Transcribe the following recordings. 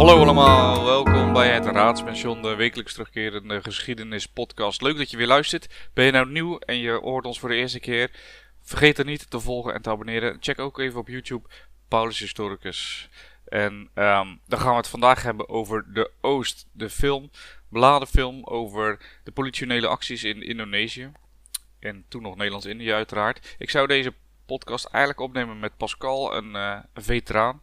Hallo allemaal, welkom bij het Raadspension, de wekelijks terugkerende geschiedenispodcast. Leuk dat je weer luistert. Ben je nou nieuw en je hoort ons voor de eerste keer? Vergeet er niet te volgen en te abonneren. Check ook even op YouTube Paulus Historicus. En ehm, dan gaan we het vandaag hebben over de Oost, de film, beladen film over de politionele acties in Indonesië. En toen nog Nederlands-Indië uiteraard. Ik zou deze podcast eigenlijk opnemen met Pascal, een, uh, veteraan.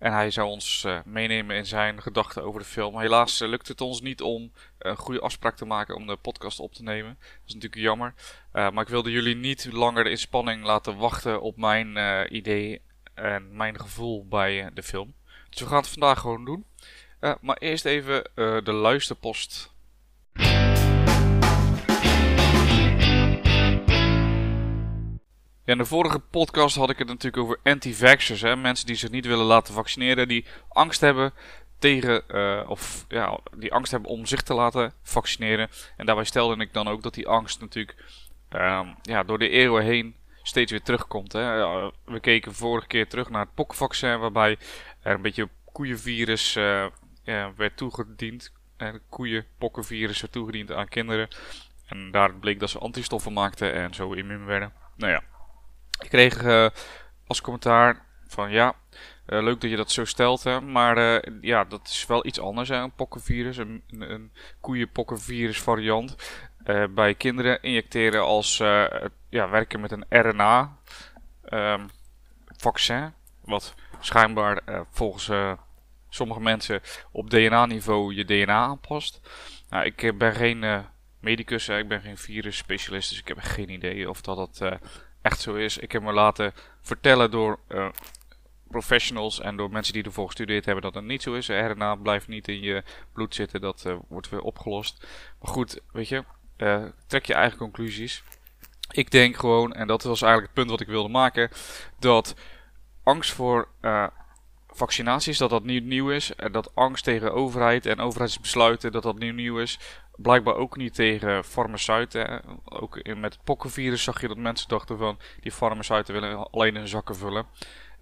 En hij zou ons uh, meenemen in zijn gedachten over de film. Helaas uh, lukt het ons niet om een goede afspraak te maken om de podcast op te nemen. Dat is natuurlijk jammer. Maar ik wilde jullie niet langer in spanning laten wachten op mijn idee en mijn gevoel bij de film. Dus we gaan het vandaag gewoon doen. maar eerst even de luisterpost. In de vorige podcast had ik het natuurlijk over anti-vaxxers. Mensen die zich niet willen laten vaccineren, die angst hebben tegen, uh, of ja, die angst hebben om zich te laten vaccineren. En daarbij stelde ik dan ook dat die angst natuurlijk uh, ja, door de eeuwen heen steeds weer terugkomt. Hè. we keken vorige keer terug naar het pokkenvaccin, waarbij er een beetje koeienvirus ja, werd toegediend. En werd toegediend aan kinderen. En daar bleek dat ze antistoffen maakten en zo immuun werden. Nou ja, ik kreeg uh, als commentaar van ja, uh, leuk dat je dat zo stelt, hè, maar uh, ja, dat is wel iets anders, hè, een pokkenvirus, een, een, een koeienpokkenvirus variant. bij kinderen injecteren als ja, werken met een RNA um, vaccin, wat schijnbaar volgens sommige mensen op DNA-niveau je DNA aanpast. Nou, ik ben geen medicus, hè, ik ben geen virusspecialist, dus ik heb geen idee of dat dat echt zo is. Ik heb me laten vertellen door uh, professionals en door mensen die ervoor gestudeerd hebben dat het niet zo is. RNA blijft niet in je bloed zitten, dat uh, wordt weer opgelost. Maar goed, weet je, uh, trek je eigen conclusies. Ik denk gewoon, en dat was eigenlijk het punt wat ik wilde maken, dat angst voor vaccinaties, dat dat niet nieuw is. En dat angst tegen overheid en overheidsbesluiten, dat dat niet nieuw is blijkbaar ook niet tegen farmaceuten. Ook in, met het pokkenvirus zag je dat mensen dachten van die farmaceuten willen alleen hun zakken vullen.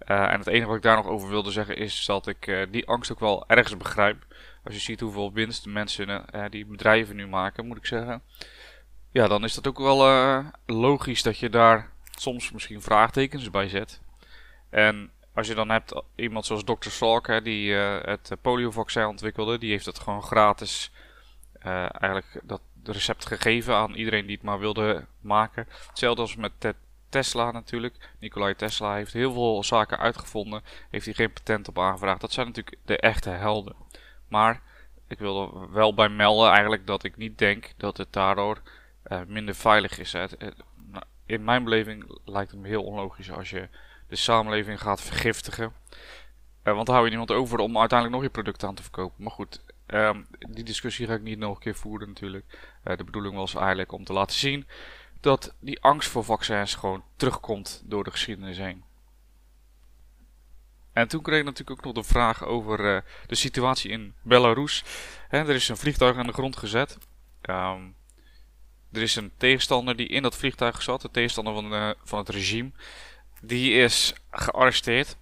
Uh, en het enige wat ik daar nog over wilde zeggen is dat ik uh, die angst ook wel ergens begrijp. Als je ziet hoeveel winst mensen uh, die bedrijven nu maken, moet ik zeggen. Ja, dan is dat ook wel logisch dat je daar soms misschien vraagtekens bij zet. En als je dan hebt iemand zoals Dr. Salk, hè, die het poliovaccin ontwikkelde, die heeft het gewoon gratis eigenlijk dat recept gegeven aan iedereen die het maar wilde maken. Hetzelfde als met Tesla natuurlijk. Nikolai Tesla heeft heel veel zaken uitgevonden. Heeft hij geen patent op aangevraagd. Dat zijn natuurlijk de echte helden. Maar ik wil er wel bij melden eigenlijk dat ik niet denk dat het daardoor uh, minder veilig is. Hè. Nou, in mijn beleving lijkt het me heel onlogisch als je de samenleving gaat vergiftigen. Want dan hou je niemand over om uiteindelijk nog je product aan te verkopen. Maar goed, Um, die discussie ga ik niet nog een keer voeren natuurlijk. Uh, de bedoeling was eigenlijk om te laten zien dat die angst voor vaccins gewoon terugkomt door de geschiedenis heen. En toen kreeg ik natuurlijk ook nog de vraag over uh, de situatie in Belarus. Er is een vliegtuig aan de grond gezet. Um, er is een tegenstander die in dat vliegtuig zat, de tegenstander van, uh, van het regime. Die is gearresteerd.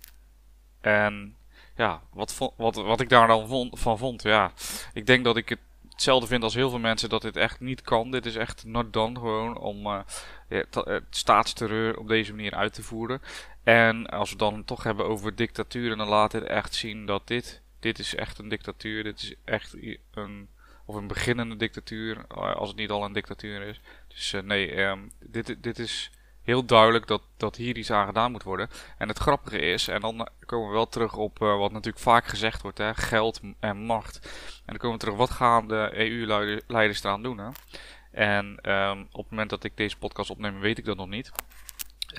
En ja, wat, wat, wat ik daar dan van vond, ja. Ik denk dat ik het hetzelfde vind als heel veel mensen dat dit echt niet kan. Dit is echt not done gewoon om het staatsterreur op deze manier uit te voeren. En als we dan toch hebben over dictatuur, dan laat het echt zien dat dit, dit is echt een dictatuur. Dit is echt een, of een beginnende dictatuur, eh, als het niet al een dictatuur is. Dus nee, um, dit, dit is heel duidelijk dat, dat hier iets aan gedaan moet worden. En het grappige is, en dan komen we wel terug op uh, wat natuurlijk vaak gezegd wordt, hè, geld en macht. En dan komen we terug, wat gaan de EU-leiders eraan doen? Hè? En um, op het moment dat ik deze podcast opneem, weet ik dat nog niet.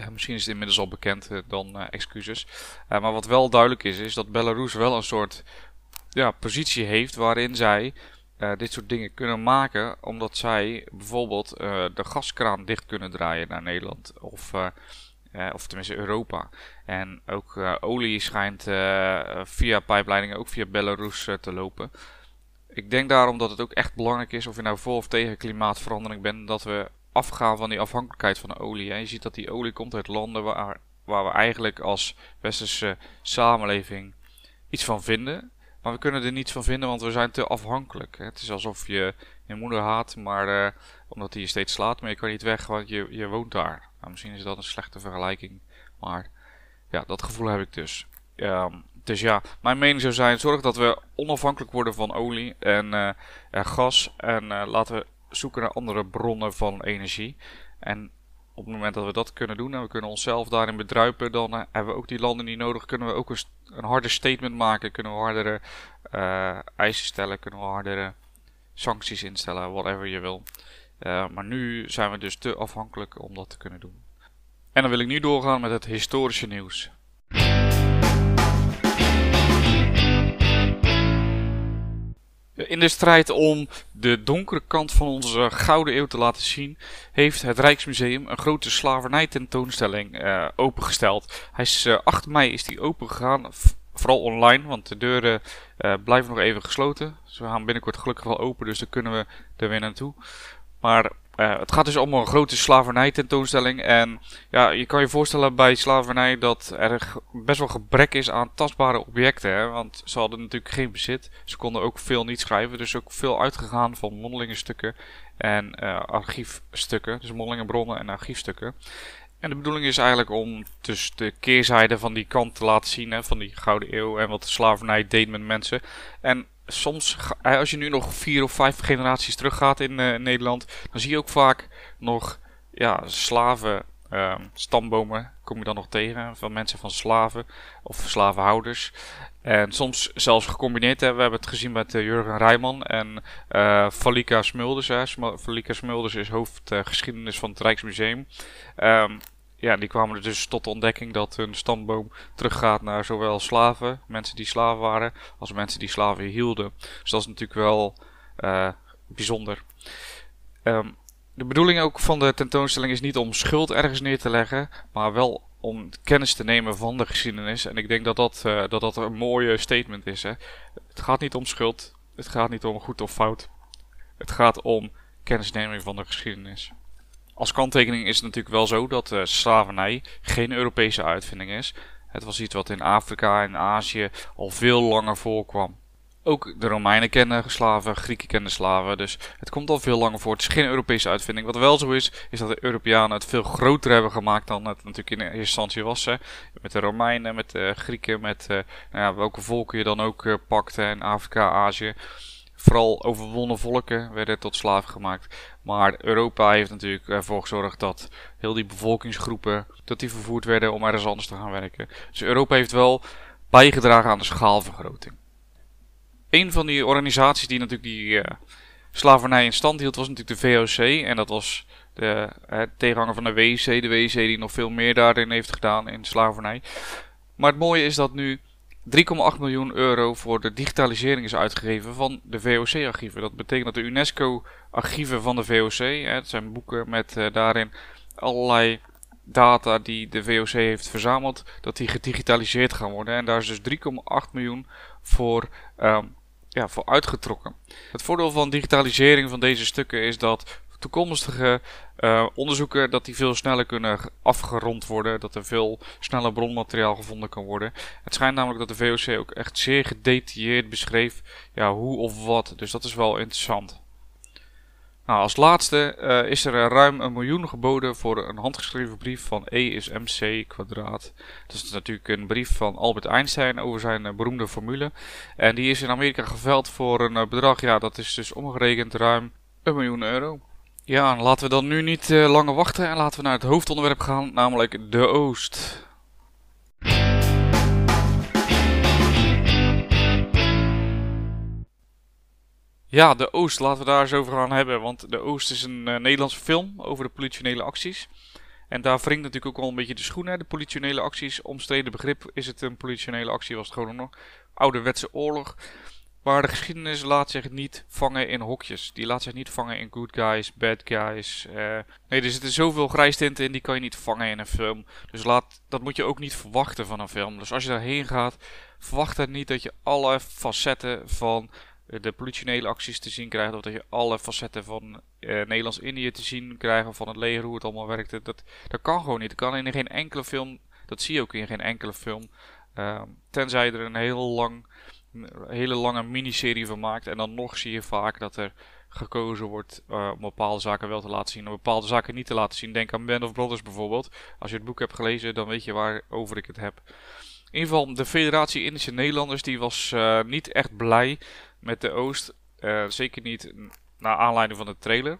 Uh, misschien is het inmiddels al bekend, uh, dan excuses. maar wat wel duidelijk is, is dat Belarus wel een soort ja, positie heeft waarin zij uh, dit soort dingen kunnen maken, omdat zij bijvoorbeeld uh, de gaskraan dicht kunnen draaien naar Nederland of, uh, of tenminste Europa. En ook olie schijnt via pijpleidingen, ook via Belarus te lopen. Ik denk daarom dat het ook echt belangrijk is, of je nou voor of tegen klimaatverandering bent, dat we afgaan van die afhankelijkheid van de olie. Hè. Je ziet dat die olie komt uit landen waar, waar we eigenlijk als westerse samenleving iets van vinden. Maar we kunnen er niets van vinden, want we zijn te afhankelijk. Het is alsof je je moeder haat, maar uh, omdat hij je steeds slaat, maar je kan niet weg, want je, je woont daar. Nou, misschien is dat een slechte vergelijking, maar ja, dat gevoel heb ik dus. Um, dus ja, mijn mening zou zijn: zorg dat we onafhankelijk worden van olie en uh, gas. En uh, laten we zoeken naar andere bronnen van energie. En op het moment dat we dat kunnen doen en we kunnen onszelf daarin bedruipen, dan uh, hebben we ook die landen niet nodig. Kunnen we ook een, een harder statement maken, kunnen we hardere eisen stellen, kunnen we hardere sancties instellen, whatever je wil. maar nu zijn we dus te afhankelijk om dat te kunnen doen. En dan wil ik nu doorgaan met het historische nieuws. In de strijd om de donkere kant van onze gouden eeuw te laten zien, heeft het Rijksmuseum een grote slavernij-tentoonstelling uh, opengesteld. Hij is, uh, eh, 8 mei is die opengegaan, vooral online, want de deuren uh, blijven nog even gesloten. We gaan binnenkort gelukkig wel open, dus dan kunnen we er weer naartoe. Maar uh, het gaat dus om een grote slavernij tentoonstelling. En ja, je kan je voorstellen bij slavernij dat er best wel gebrek is aan tastbare objecten. Hè? Want ze hadden natuurlijk geen bezit. Ze konden ook veel niet schrijven. Dus ook veel uitgegaan van mondelinge stukken en uh, archiefstukken. Dus mondelinge bronnen en archiefstukken. En de bedoeling is eigenlijk om dus de keerzijde van die kant te laten zien. Hè, van die Gouden Eeuw en wat de slavernij deed met mensen. En soms, eh, als je nu nog vier of vijf generaties teruggaat in uh, Nederland, dan zie je ook vaak nog ja, slaven, uh, stambomen kom je dan nog tegen van mensen van slaven of slavenhouders. En soms zelfs gecombineerd. Hè. We hebben het gezien met uh, Jurgen Rijman en uh, Falika Smulders. Hè. Falika Smulders is hoofdgeschiedenis uh, van het Rijksmuseum. Um, ja, die kwamen er dus tot de ontdekking dat hun stamboom teruggaat naar zowel slaven, mensen die slaven waren, als mensen die slaven hielden. Dus dat is natuurlijk wel uh, bijzonder. Um, de bedoeling ook van de tentoonstelling is niet om schuld ergens neer te leggen, maar wel om kennis te nemen van de geschiedenis. En ik denk dat dat, uh, dat, dat een mooie statement is. Hè? Het gaat niet om schuld, het gaat niet om goed of fout. Het gaat om kennisneming van de geschiedenis. Als kanttekening is het natuurlijk wel zo dat uh, slavernij geen Europese uitvinding is. Het was iets wat in Afrika en Azië al veel langer voorkwam. Ook de Romeinen kennen slaven, Grieken kennen slaven, dus het komt al veel langer voor. Het is geen Europese uitvinding. Wat wel zo is, is dat de Europeanen het veel groter hebben gemaakt dan het natuurlijk in eerste instantie was. Hè. Met de Romeinen, met de Grieken, met uh, nou ja, welke volken je dan ook uh, pakte in Afrika, Azië. Vooral overwonnen volken werden tot slaven gemaakt. Maar Europa heeft natuurlijk ervoor gezorgd dat heel die bevolkingsgroepen dat die vervoerd werden om ergens anders te gaan werken. Dus Europa heeft wel bijgedragen aan de schaalvergroting. Een van die organisaties die natuurlijk die uh, slavernij in stand hield was natuurlijk de VOC. En dat was de uh, tegenhanger van de WC. De WC die nog veel meer daarin heeft gedaan in slavernij. Maar het mooie is dat nu 3,8 miljoen euro voor de digitalisering is uitgegeven van de VOC-archieven. Dat betekent dat de UNESCO-archieven van de VOC, hè, het zijn boeken met uh, daarin allerlei data die de VOC heeft verzameld, dat die gedigitaliseerd gaan worden. En daar is dus 3,8 miljoen voor, um, ja, voor uitgetrokken. Het voordeel van digitalisering van deze stukken is dat toekomstige uh, onderzoeken dat die veel sneller kunnen afgerond worden. Dat er veel sneller bronmateriaal gevonden kan worden. Het schijnt namelijk dat de VOC ook echt zeer gedetailleerd beschreef ja, hoe of wat. Dus dat is wel interessant. Nou, als laatste uh, is er ruim een miljoen geboden voor een handgeschreven brief van E is mc kwadraat. Dat is natuurlijk een brief van Albert Einstein over zijn uh, beroemde formule. En die is in Amerika geveld voor een bedrag, ja dat is dus omgerekend ruim een miljoen euro. Ja, laten we dan nu niet uh, langer wachten en laten we naar het hoofdonderwerp gaan, namelijk de Oost. Ja, de Oost, laten we daar eens over gaan hebben. Want de Oost is een uh, Nederlandse film over de politionele acties. En daar wringt natuurlijk ook wel een beetje de schoenen. De politionele acties, omstreden begrip. Is het een politionele actie? Was het gewoon nog ouderwetse oorlog? Maar de geschiedenis laat zich niet vangen in hokjes. Die laat zich niet vangen in good guys, bad guys. Uh, nee, er zitten zoveel grijstinten in, die kan je niet vangen in een film. Dus laat, dat moet je ook niet verwachten van een film. Dus als je daarheen gaat, verwacht het niet dat je alle facetten van de politionele acties te zien krijgt. Of dat je alle facetten van uh, Nederlands-Indië te zien krijgt. Of van het leger, hoe het allemaal werkt. Dat, dat kan gewoon niet. Dat kan in geen enkele film. Dat zie je ook in geen enkele film. Uh, tenzij er een heel lang hele lange miniserie van maakt. En dan nog zie je vaak dat er gekozen wordt uh, om bepaalde zaken wel te laten zien en bepaalde zaken niet te laten zien. Denk aan Band of Brothers bijvoorbeeld. Als je het boek hebt gelezen, dan weet je waarover ik het heb. In ieder geval, de Federatie Indische Nederlanders die was uh, niet echt blij met de Oost. Uh, zeker niet naar aanleiding van de trailer.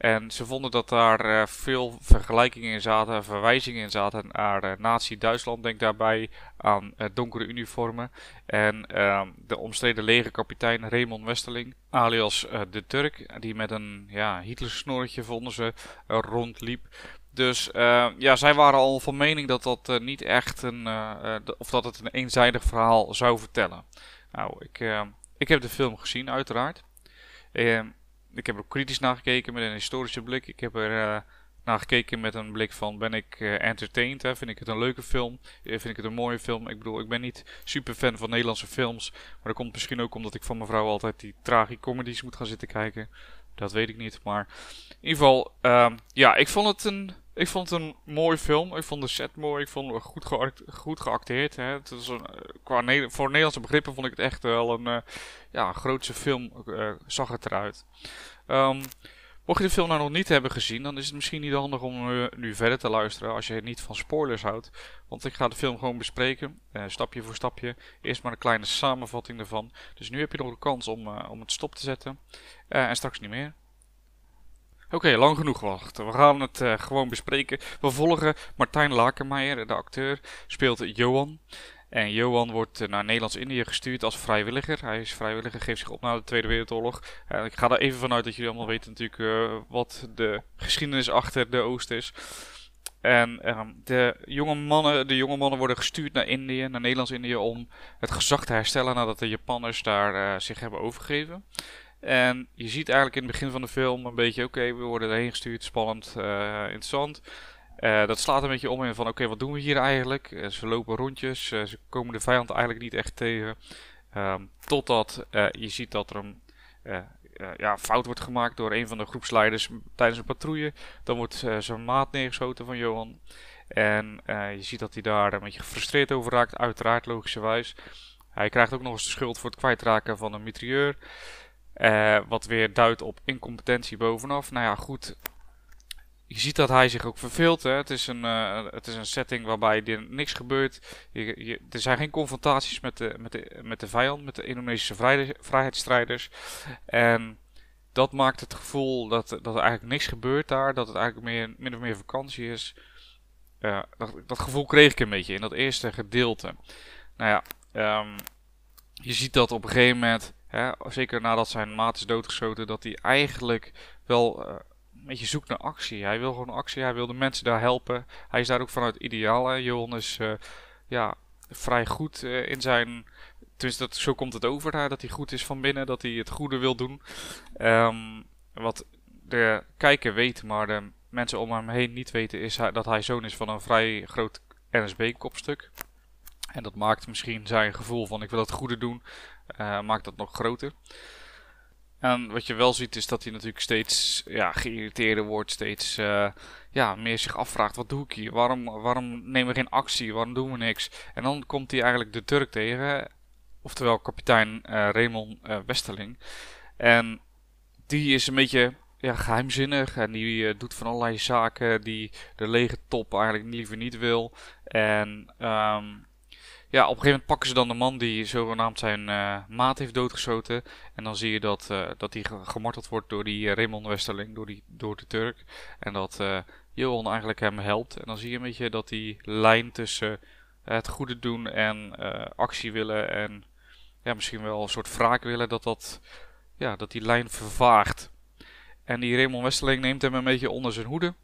En ze vonden dat daar uh, veel vergelijkingen in zaten, verwijzingen in zaten naar uh, Nazi-Duitsland. Denk daarbij aan uh, donkere uniformen. En ehm, de omstreden legerkapitein Raymond Westerling, alias de Turk, die met een ja, Hitler-snorretje vonden ze rondliep. Dus ja, zij waren al van mening dat dat niet echt een, of dat het een eenzijdig verhaal zou vertellen. Nou, ik, ik heb de film gezien uiteraard. Ehm, ik heb er kritisch naar gekeken met een historische blik. Ik heb er uh, naar gekeken met een blik van ben ik uh, entertained? Vind ik het een leuke film? Eh, vind ik het een mooie film? Ik bedoel, ik ben niet super fan van Nederlandse films. Maar dat komt misschien ook omdat ik van mijn vrouw altijd die tragicomedies moet gaan zitten kijken. Dat weet ik niet. Maar in ieder geval, uh, ja, ik vond het een ik vond het een mooi film. Ik vond de set mooi. Ik vond het goed, geacteerd. Hè. Het is een, qua voor Nederlandse begrippen vond ik het echt wel een uh, ja, grootse film. Uh, zag het eruit. Um, mocht je de film nou nog niet hebben gezien, dan is het misschien niet handig om nu verder te luisteren als je niet van spoilers houdt. Want ik ga de film gewoon bespreken, stapje voor stapje. Eerst maar een kleine samenvatting ervan. Dus nu heb je nog de kans om, om het stop te zetten. en straks niet meer. Oké, lang genoeg gewacht. We gaan het uh, gewoon bespreken. We volgen Martijn Lakenmeijer, de acteur, speelt Johan. En Johan wordt uh, naar Nederlands-Indië gestuurd als vrijwilliger. Hij is vrijwilliger, geeft zich op na de Tweede Wereldoorlog. Uh, ik ga er even vanuit dat jullie allemaal weten natuurlijk wat de geschiedenis achter de Oost is. En ehm, de, jonge mannen, de jonge mannen worden gestuurd naar Indië, naar Nederlands-Indië, om het gezag te herstellen nadat de Japanners daar zich hebben overgegeven. En je ziet eigenlijk in het begin van de film een beetje, oké, we worden erheen gestuurd, spannend, uh, interessant. Uh, dat slaat een beetje om in van, oké, wat doen we hier eigenlijk? Uh, ze lopen rondjes, ze komen de vijand eigenlijk niet echt tegen. Um, totdat je ziet dat er een ja, fout wordt gemaakt door een van de groepsleiders tijdens een patrouille. Dan wordt zijn maat neergeschoten van Johan. En je ziet dat hij daar een beetje gefrustreerd over raakt, uiteraard logischerwijs. Hij krijgt ook nog eens de schuld voor het kwijtraken van een mitrailleur. Uh, wat weer duidt op incompetentie bovenaf. Nou ja, goed. Je ziet dat hij zich ook verveelt. Hè. Het, is een, uh, het is een setting waarbij er niks gebeurt. Je, je, er zijn geen confrontaties met de, met, de, met de vijand, met de Indonesische vrij, vrijheidsstrijders. En dat maakt het gevoel dat, dat er eigenlijk niks gebeurt daar. Dat het eigenlijk meer, min of meer vakantie is. Uh, dat, gevoel kreeg ik een beetje in dat eerste gedeelte. Nou ja, um, je ziet dat op een gegeven moment zeker nadat zijn maat is doodgeschoten, dat hij eigenlijk wel uh, een beetje zoekt naar actie. Hij wil gewoon actie, hij wil de mensen daar helpen. Hij is daar ook vanuit ideaal. Johan is uh, ja, vrij goed uh, in zijn. Tenminste, dat, zo komt het over daar, dat hij goed is van binnen, dat hij het goede wil doen. Um, wat de kijker weet, maar de mensen om hem heen niet weten, is dat hij zoon is van een vrij groot NSB-kopstuk. En dat maakt misschien zijn gevoel van ik wil het goede doen, maakt dat nog groter. En wat je wel ziet is dat hij natuurlijk steeds ja, geïrriteerder wordt, steeds uh, ja, meer zich afvraagt, wat doe ik hier? Waarom, waarom nemen we geen actie? Waarom doen we niks? En dan komt hij eigenlijk de Turk tegen, oftewel kapitein uh, Raymond Westerling. En die is een beetje ja, geheimzinnig en die uh, doet van allerlei zaken die de lege top eigenlijk liever niet wil. En um, ja, op een gegeven moment pakken ze dan de man die zogenaamd zijn uh, maat heeft doodgeschoten. En dan zie je dat, uh, dat hij gemarteld wordt door die uh, Raymond Westerling, door, die, door de Turk. En dat Johan eigenlijk hem helpt. En dan zie je een beetje dat die lijn tussen het goede doen en actie willen en ja, misschien wel een soort wraak willen, dat, dat, ja, dat die lijn vervaagt. En die Raymond Westerling neemt hem een beetje onder zijn hoede.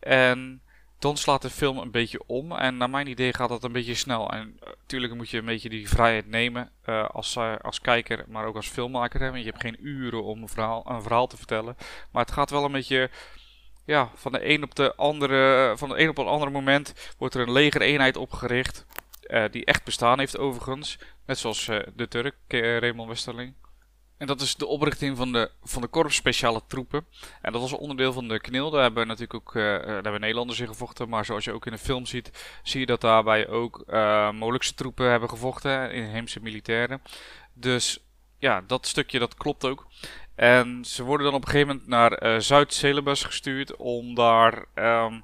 En dan slaat de film een beetje om. En naar mijn idee gaat dat een beetje snel. En natuurlijk uh, moet je een beetje die vrijheid nemen uh, als, uh, als kijker, maar ook als filmmaker. Hè, want je hebt geen uren om een verhaal, een verhaal te vertellen. Maar het gaat wel een beetje ja, van de een op de andere, van de een op een ander moment wordt er een legereenheid opgericht. die echt bestaan heeft overigens. Net zoals de Turk, Raymond Westerling. En dat is de oprichting van de, van de Korps Speciale Troepen. En dat was onderdeel van de KNIL. Daar hebben natuurlijk ook uh, daar hebben Nederlanders in gevochten. Maar zoals je ook in de film ziet, zie je dat daarbij ook uh, Molukse troepen hebben gevochten. Inheemse militairen. Dus ja, dat stukje dat klopt ook. En ze worden dan op een gegeven moment naar Zuid-Celebes gestuurd om daar ehm,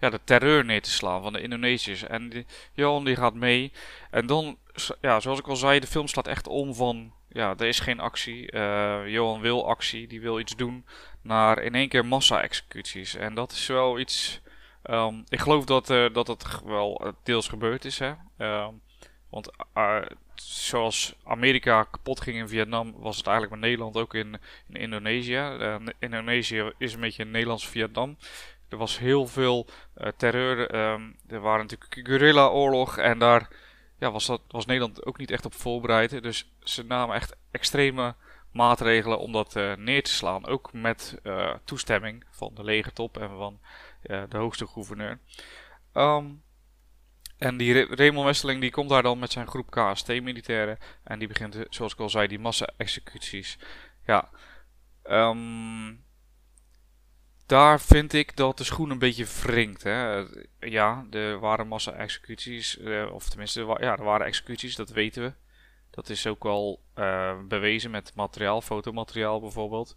ja, de terreur neer te slaan van de Indonesiërs. En die, Johan die gaat mee. En dan, ja, zoals ik al zei, de film slaat echt om van, ja, er is geen actie. Uh, Johan wil actie, die wil iets doen, naar in één keer massa-executies. En dat is wel iets, um, ik geloof dat, uh, dat het wel deels gebeurd is, hè. Um, want zoals Amerika kapot ging in Vietnam, was het eigenlijk met Nederland ook in, in Indonesië. Indonesië is een beetje een Nederlands Vietnam. Er was heel veel terreur. Um, er waren natuurlijk guerrilla-oorlog en daar ja, was, dat, was Nederland ook niet echt op voorbereid. Dus ze namen echt extreme maatregelen om dat uh, neer te slaan. Ook met uh, toestemming van de legertop en van de hoogste gouverneur. Um, en die Raymond Westeling die komt daar dan met zijn groep KST-militairen. En die begint, zoals ik al zei, die massa-executies. Ja, um, daar vind ik dat de schoen een beetje wringt. Hè. Ja, er waren massa-executies. Uh, of tenminste, ja, er waren executies, dat weten we. Dat is ook al uh, bewezen met materiaal, fotomateriaal bijvoorbeeld.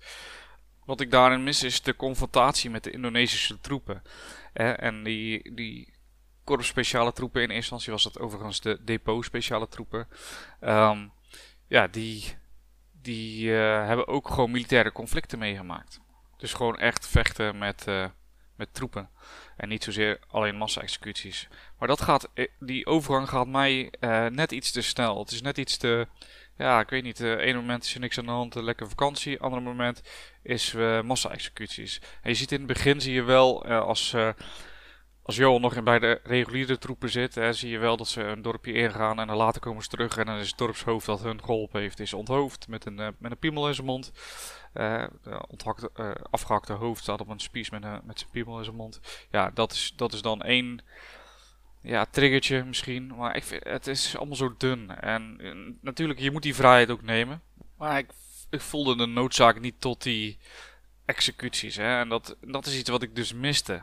Wat ik daarin mis is de confrontatie met de Indonesische troepen. en die, die korps speciale troepen. In eerste instantie was dat overigens de depot speciale troepen. Um, ja, die, die uh, hebben ook gewoon militaire conflicten meegemaakt. Dus gewoon echt vechten met, uh, met troepen. En niet zozeer alleen massa-executies. Maar dat gaat, eh, die overgang gaat mij uh, net iets te snel. Het is net iets te. Ja, ik weet niet. Uh, ene moment is er niks aan de hand, lekker vakantie. Andere moment is massa-executies. En je ziet in het begin, zie je wel als als Johan nog bij de reguliere troepen zit, hè, zie je wel dat ze een dorpje ingaan en dan later komen ze terug en dan is het dorpshoofd dat hun geholpen heeft, is onthoofd met een, uh, met een piemel in zijn mond. Uh, onthakte, uh, afgehakte hoofd staat op een spies met, met zijn piemel in zijn mond. Ja, dat is, dat is dan één ja, triggertje misschien, maar ik het is allemaal zo dun. En natuurlijk, je moet die vrijheid ook nemen, maar ik, ik voelde de noodzaak niet tot die executies. Hè? En dat, dat is iets wat ik dus miste.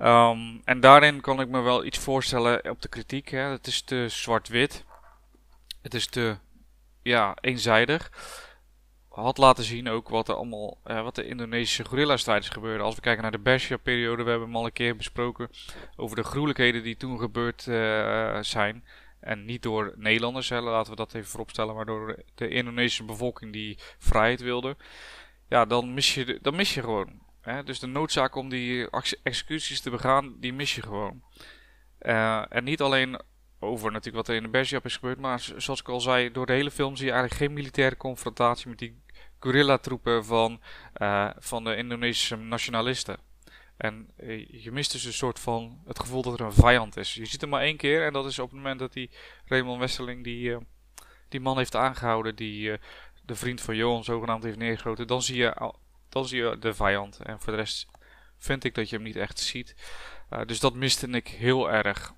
Um, en daarin kan ik me wel iets voorstellen op de kritiek. Hè? Het is te zwart-wit. Het is te ja, eenzijdig. Had laten zien ook wat er allemaal, eh, wat de Indonesische gorilla-strijders gebeurde. Als we kijken naar de Bersia-periode, we hebben hem al een keer besproken over de gruwelijkheden die toen gebeurd uh, zijn. En niet door Nederlanders, hè, laten we dat even vooropstellen, maar door de Indonesische bevolking die vrijheid wilde ja, dan mis je, dan mis je gewoon. Hè? Dus de noodzaak om die executies te begaan, die mis je gewoon. Uh, en niet alleen over natuurlijk wat er in de Bergjap is gebeurd, maar zoals ik al zei, door de hele film zie je eigenlijk geen militaire confrontatie met die guerrilla-troepen van, uh, van de Indonesische nationalisten. En uh, je mist dus een soort van het gevoel dat er een vijand is. Je ziet hem maar één keer en dat is op het moment dat die Raymond Wesseling die, die man heeft aangehouden die de vriend van Johan zogenaamd heeft neergeschoten, dan zie je, dan zie je de vijand. En voor de rest vind ik dat je hem niet echt ziet. Uh, dus dat miste ik heel erg.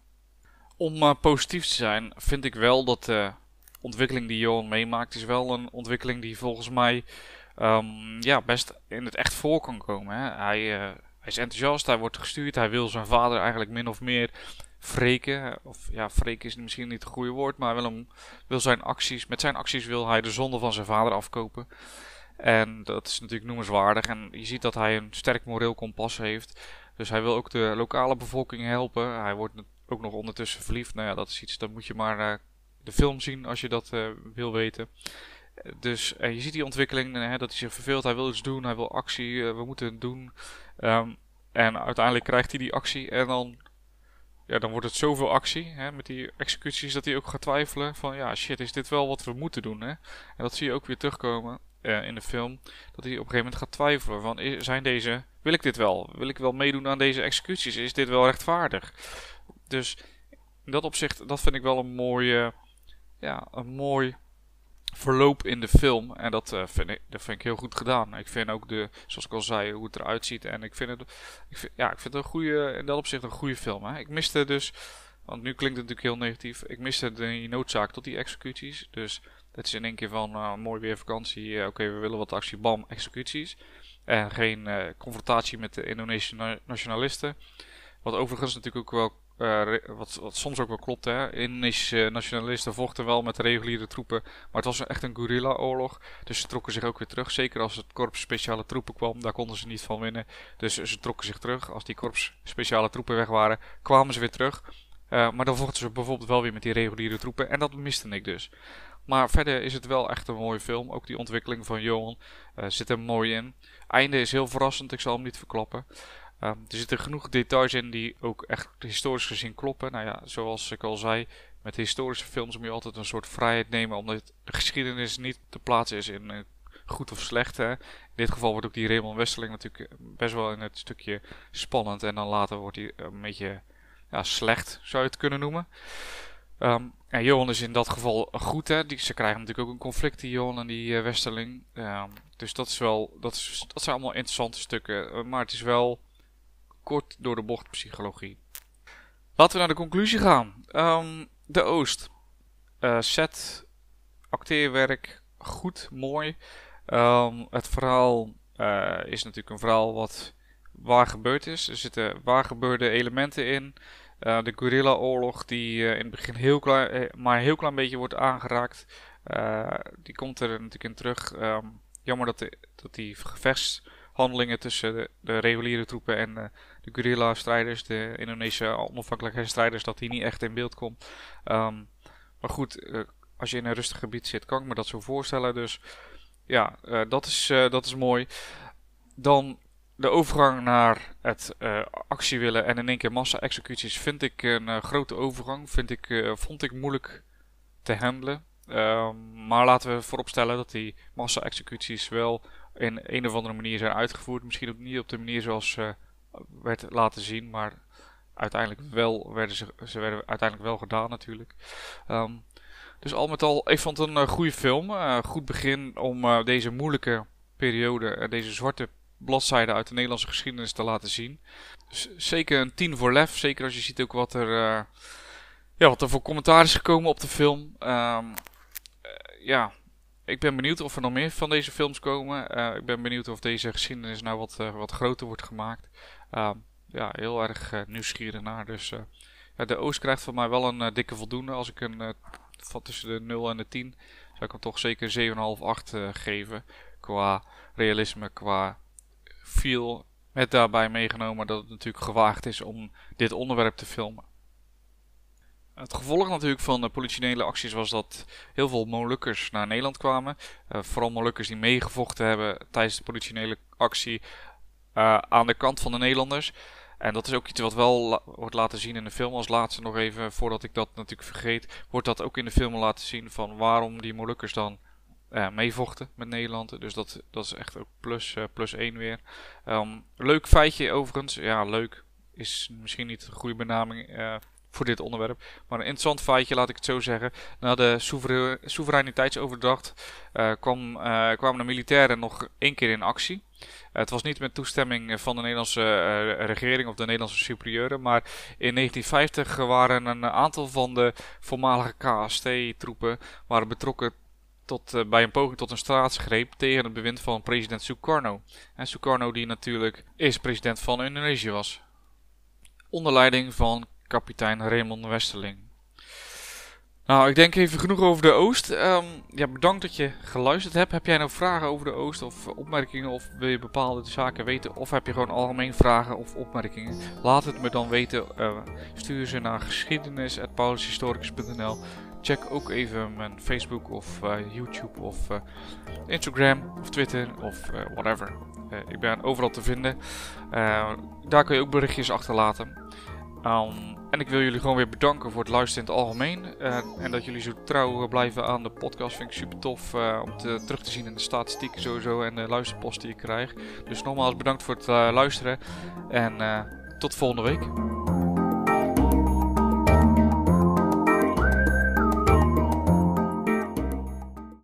Om uh, positief te zijn, vind ik wel dat de ontwikkeling die Johan meemaakt, is wel een ontwikkeling die volgens mij um, ja, best in het echt voor kan komen. Hè. Hij, uh, hij is enthousiast, hij wordt gestuurd, hij wil zijn vader eigenlijk min of meer wreken. Of ja, wreken is misschien niet het goede woord, maar wil, hem, wil zijn acties, met zijn acties wil hij de zonde van zijn vader afkopen. En dat is natuurlijk noemenswaardig. En je ziet dat hij een sterk moreel kompas heeft. Dus hij wil ook de lokale bevolking helpen. Hij wordt ook nog ondertussen verliefd. Nou ja, dat is iets, dat moet je maar uh, de film zien als je dat uh, wil weten. Dus uh, je ziet die ontwikkeling, dat hij zich verveelt. Hij wil iets doen, hij wil actie, we moeten het doen. Um, en uiteindelijk krijgt hij die actie en dan ja, dan wordt het zoveel actie hè, met die executies dat hij ook gaat twijfelen van ja shit is dit wel wat we moeten doen hè. En dat zie je ook weer terugkomen uh, in de film dat hij op een gegeven moment gaat twijfelen van zijn deze wil ik dit wel? Wil ik wel meedoen aan deze executies? Is dit wel rechtvaardig? Dus in dat opzicht dat vind ik wel een mooie ja een mooi verloop in de film. En dat, uh, vind ik, dat vind ik heel goed gedaan. Ik vind ook de, zoals ik al zei, hoe het eruit ziet. En ik vind het, ik vind, ja, ik vind het een goede, in dat opzicht een goede film. Hè. Ik miste dus, want nu klinkt het natuurlijk heel negatief. Ik miste de noodzaak tot die executies. Dus dat is in één keer van, uh, mooi weer vakantie. Uh, Oké, we willen wat actie, bam, executies. En geen confrontatie met de Indonesische nationalisten. Wat overigens natuurlijk ook wel uh, wat, wat soms ook wel klopt, hè. Indonesische nationalisten vochten wel met reguliere troepen, maar het was echt een guerrilla-oorlog. Dus ze trokken zich ook weer terug. Zeker als het korps speciale troepen kwam, daar konden ze niet van winnen. Dus ze trokken zich terug. Als die korps speciale troepen weg waren, kwamen ze weer terug. Uh, maar dan vochten ze bijvoorbeeld wel weer met die reguliere troepen. En dat miste ik dus. Maar verder is het wel echt een mooie film. Ook die ontwikkeling van Johan uh, zit er mooi in. Einde is heel verrassend, ik zal hem niet verklappen. Um, er zitten genoeg details in die ook echt historisch gezien kloppen. Nou ja, zoals ik al zei, met historische films moet je altijd een soort vrijheid nemen, omdat de geschiedenis niet te plaatsen is in uh, goed of slecht. Hè. In dit geval wordt ook die Raymond Westerling natuurlijk best wel in het stukje spannend en dan later wordt hij een beetje ja, slecht, zou je het kunnen noemen. En Johan is in dat geval goed, hè. Die, ze krijgen natuurlijk ook een conflict, die Johan en die uh, Westerling. Um, dus dat is wel, dat, is, dat zijn allemaal interessante stukken. Maar het is wel kort door de bocht psychologie. Laten we naar de conclusie gaan. Um, de Oost. Uh, set, acteerwerk, goed, mooi. het verhaal is natuurlijk een verhaal wat waar gebeurd is. Er zitten waar gebeurde elementen in. Uh, de guerrilla-oorlog, die in het begin heel klein, maar een heel klein beetje wordt aangeraakt, die komt er natuurlijk in terug. Um, jammer dat, de, dat die gevechtshandelingen tussen de, de reguliere troepen en de guerrilla-strijders, de Indonesische onafhankelijkheidsstrijders, dat die niet echt in beeld komt. Um, maar goed, als je in een rustig gebied zit, kan ik me dat zo voorstellen. Dus ja, dat, is, dat is mooi. Dan de overgang naar het actie willen en in één keer massa-executies vind ik een grote overgang. Vind ik, vond ik moeilijk te handelen. Ehm, maar laten we vooropstellen dat die massa-executies wel in een of andere manier zijn uitgevoerd. Misschien ook niet op de manier zoals werd laten zien, maar uiteindelijk wel werden ze, ze werden uiteindelijk wel gedaan natuurlijk. Um, dus al met al, ik vond het een goede film. goed begin om deze moeilijke periode, deze zwarte bladzijden uit de Nederlandse geschiedenis te laten zien. Dus zeker een 10 voor lef. Zeker als je ziet ook wat er, uh, ja, wat er voor commentaar is gekomen op de film. Uh, ja, ik ben benieuwd of er nog meer van deze films komen. Uh, ik ben benieuwd of deze geschiedenis nou wat, wat groter wordt gemaakt. Um, ja, heel erg nieuwsgierig naar. Dus ja, de Oost krijgt van mij wel een dikke voldoende. Als ik een van tussen de 0 en de 10 zou ik hem toch zeker 7,5, 8 geven. Qua realisme, qua viel met daarbij meegenomen dat het natuurlijk gewaagd is om dit onderwerp te filmen. Het gevolg natuurlijk van de politionele acties was dat heel veel Molukkers naar Nederland kwamen. Uh, vooral Molukkers die meegevochten hebben tijdens de politionele actie uh, aan de kant van de Nederlanders. En dat is ook iets wat wel wordt laten zien in de film. Als laatste nog even, voordat ik dat natuurlijk vergeet, wordt dat ook in de film laten zien van waarom die Molukkers dan uh, meevochten met Nederland. Dus dat, dat is echt ook plus, plus 1 weer. Um, leuk feitje overigens. Ja, leuk is misschien niet de goede benaming voor dit onderwerp. Maar een interessant feitje, laat ik het zo zeggen. Na de soever soevereiniteitsoverdracht kwam, kwamen de militairen nog één keer in actie. het was niet met toestemming van de Nederlandse regering of de Nederlandse superieuren. Maar in 1950 waren een aantal van de voormalige KST-troepen betrokken tot, bij een poging tot een staatsgreep tegen het bewind van president Sukarno. En Sukarno die natuurlijk eerst president van Indonesië was. Onder leiding van kapitein Raymond Westerling. Nou, ik denk even genoeg over de Oost. Um, ja, bedankt dat je geluisterd hebt. Heb jij nou vragen over de Oost of opmerkingen of wil je bepaalde zaken weten? Of heb je gewoon algemeen vragen of opmerkingen? Laat het me dan weten. Uh, stuur ze naar geschiedenis.paulushistoricus.nl Check ook even mijn Facebook of uh, YouTube of uh, Instagram of Twitter of whatever. ik ben overal te vinden. daar kun je ook berichtjes achterlaten. Um, en ik wil jullie gewoon weer bedanken voor het luisteren in het algemeen. en dat jullie zo trouw blijven aan de podcast. Vind ik super tof om te, terug te zien in de statistieken sowieso. En de luisterpost die ik krijg. Dus nogmaals bedankt voor het luisteren. En tot volgende week.